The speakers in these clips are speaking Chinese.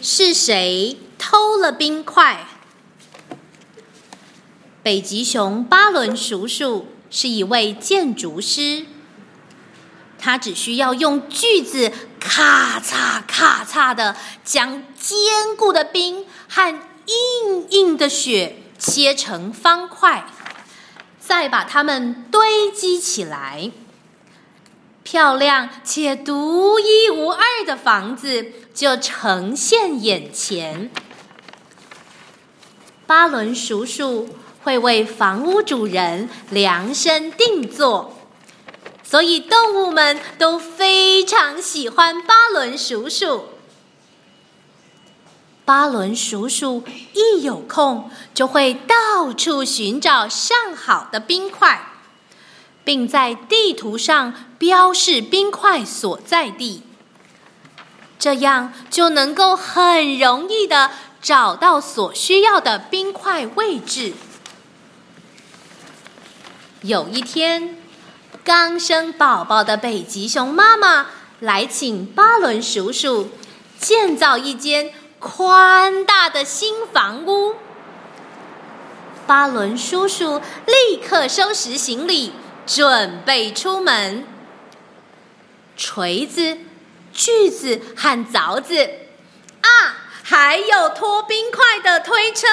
是谁偷了冰块？北极熊巴伦叔叔是一位建筑师，他只需要用锯子咔嚓咔嚓的将坚固的冰和硬硬的雪切成方块，再把它们堆积起来。漂亮且独一无二的房子就呈现眼前。巴伦叔叔会为房屋主人量身定做，所以动物们都非常喜欢巴伦叔叔。巴伦叔叔一有空就会到处寻找上好的冰块。并在地图上标示冰块所在地，这样就能够很容易的找到所需要的冰块位置。有一天，刚生宝宝的北极熊妈妈来请巴伦叔叔建造一间宽大的新房屋。巴伦叔叔立刻收拾行李。准备出门，锤子、锯子和凿子啊，还有拖冰块的推车。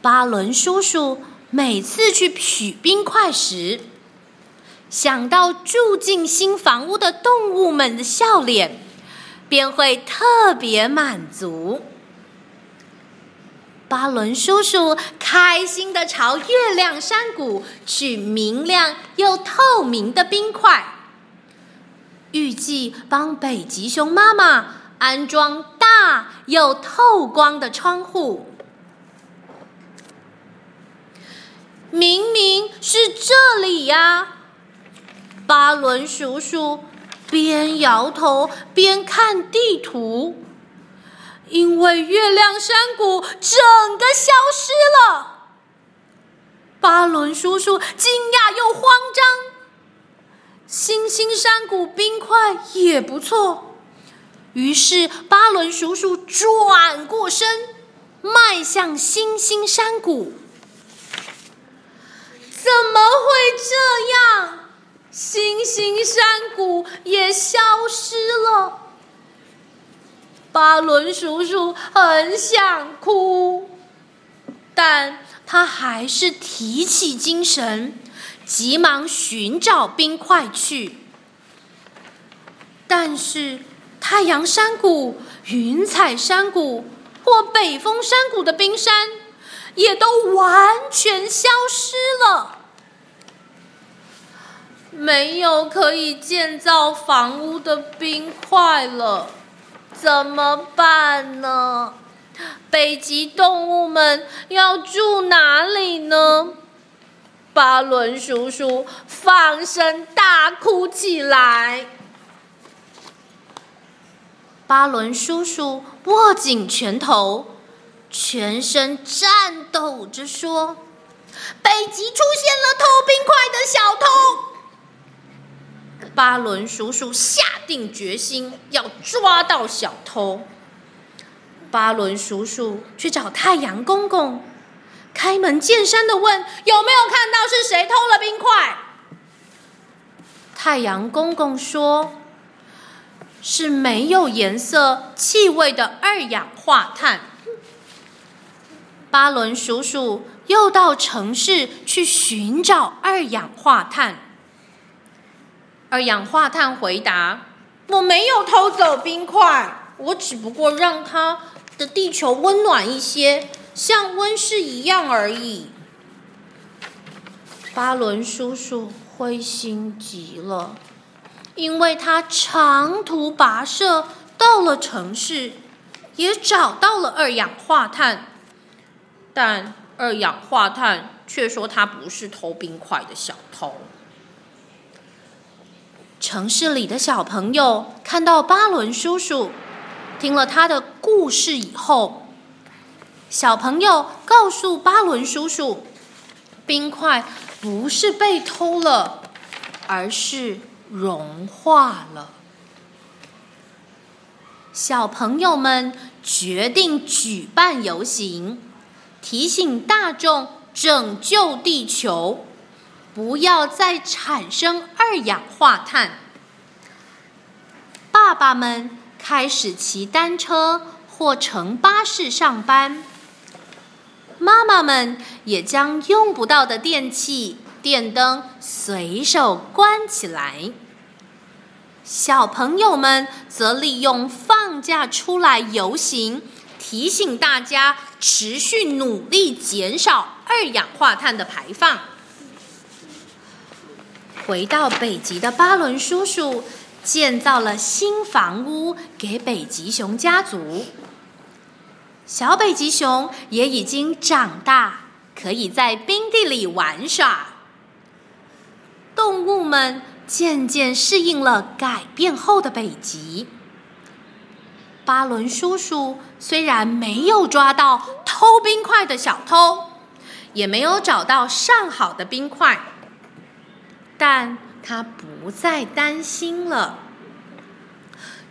巴伦叔叔每次去取冰块时，想到住进新房屋的动物们的笑脸，便会特别满足。巴伦叔叔开心的朝月亮山谷取明亮又透明的冰块，预计帮北极熊妈妈安装大又透光的窗户。明明是这里呀！巴伦叔叔边摇头边看地图。因为月亮山谷整个消失了，巴伦叔叔惊讶又慌张。星星山谷冰块也不错，于是巴伦叔叔转过身，迈向星星山谷。怎么会这样？星星山谷也消失了。巴伦叔叔很想哭，但他还是提起精神，急忙寻找冰块去。但是太阳山谷、云彩山谷或北风山谷的冰山也都完全消失了，没有可以建造房屋的冰块了。怎么办呢？北极动物们要住哪？巴伦叔叔放声大哭起来。巴伦叔叔握紧拳头，全身颤抖着说：“北极出现了偷冰块的小偷。”巴伦叔叔下定决心要抓到小偷。巴伦叔叔去找太阳公公，开门见山的问：“有没有看到是谁偷了冰块？”太阳公公说：“是没有颜色、气味的二氧化碳。”巴伦叔叔又到城市去寻找二氧化碳。二氧化碳回答：“我没有偷走冰块，我只不过让它的地球温暖一些，像温室一样而已。”巴伦叔叔灰心极了，因为他长途跋涉到了城市，也找到了二氧化碳，但二氧化碳却说他不是偷冰块的小偷。城市里的小朋友看到巴伦叔叔，听了他的故事以后，小朋友告诉巴伦叔叔，冰块不是被偷了，而是融化了。小朋友们决定举办游行，提醒大众拯救地球，不要再产生二氧化碳。爸爸们开始骑单车或乘巴士上班，妈妈们也将用不到的电器、电灯随手关起来。小朋友们则利用放假出来游行，提醒大家持续努力减少二氧化碳的排放。回到北极的巴伦叔叔建造了新房屋给北极熊家族，小北极熊也已经长大，可以在冰地里玩耍。动物们。渐渐适应了改变后的北极。巴伦叔叔虽然没有抓到偷冰块的小偷，也没有找到上好的冰块，但他不再担心了。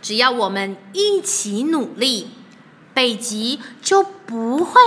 只要我们一起努力，北极就不会。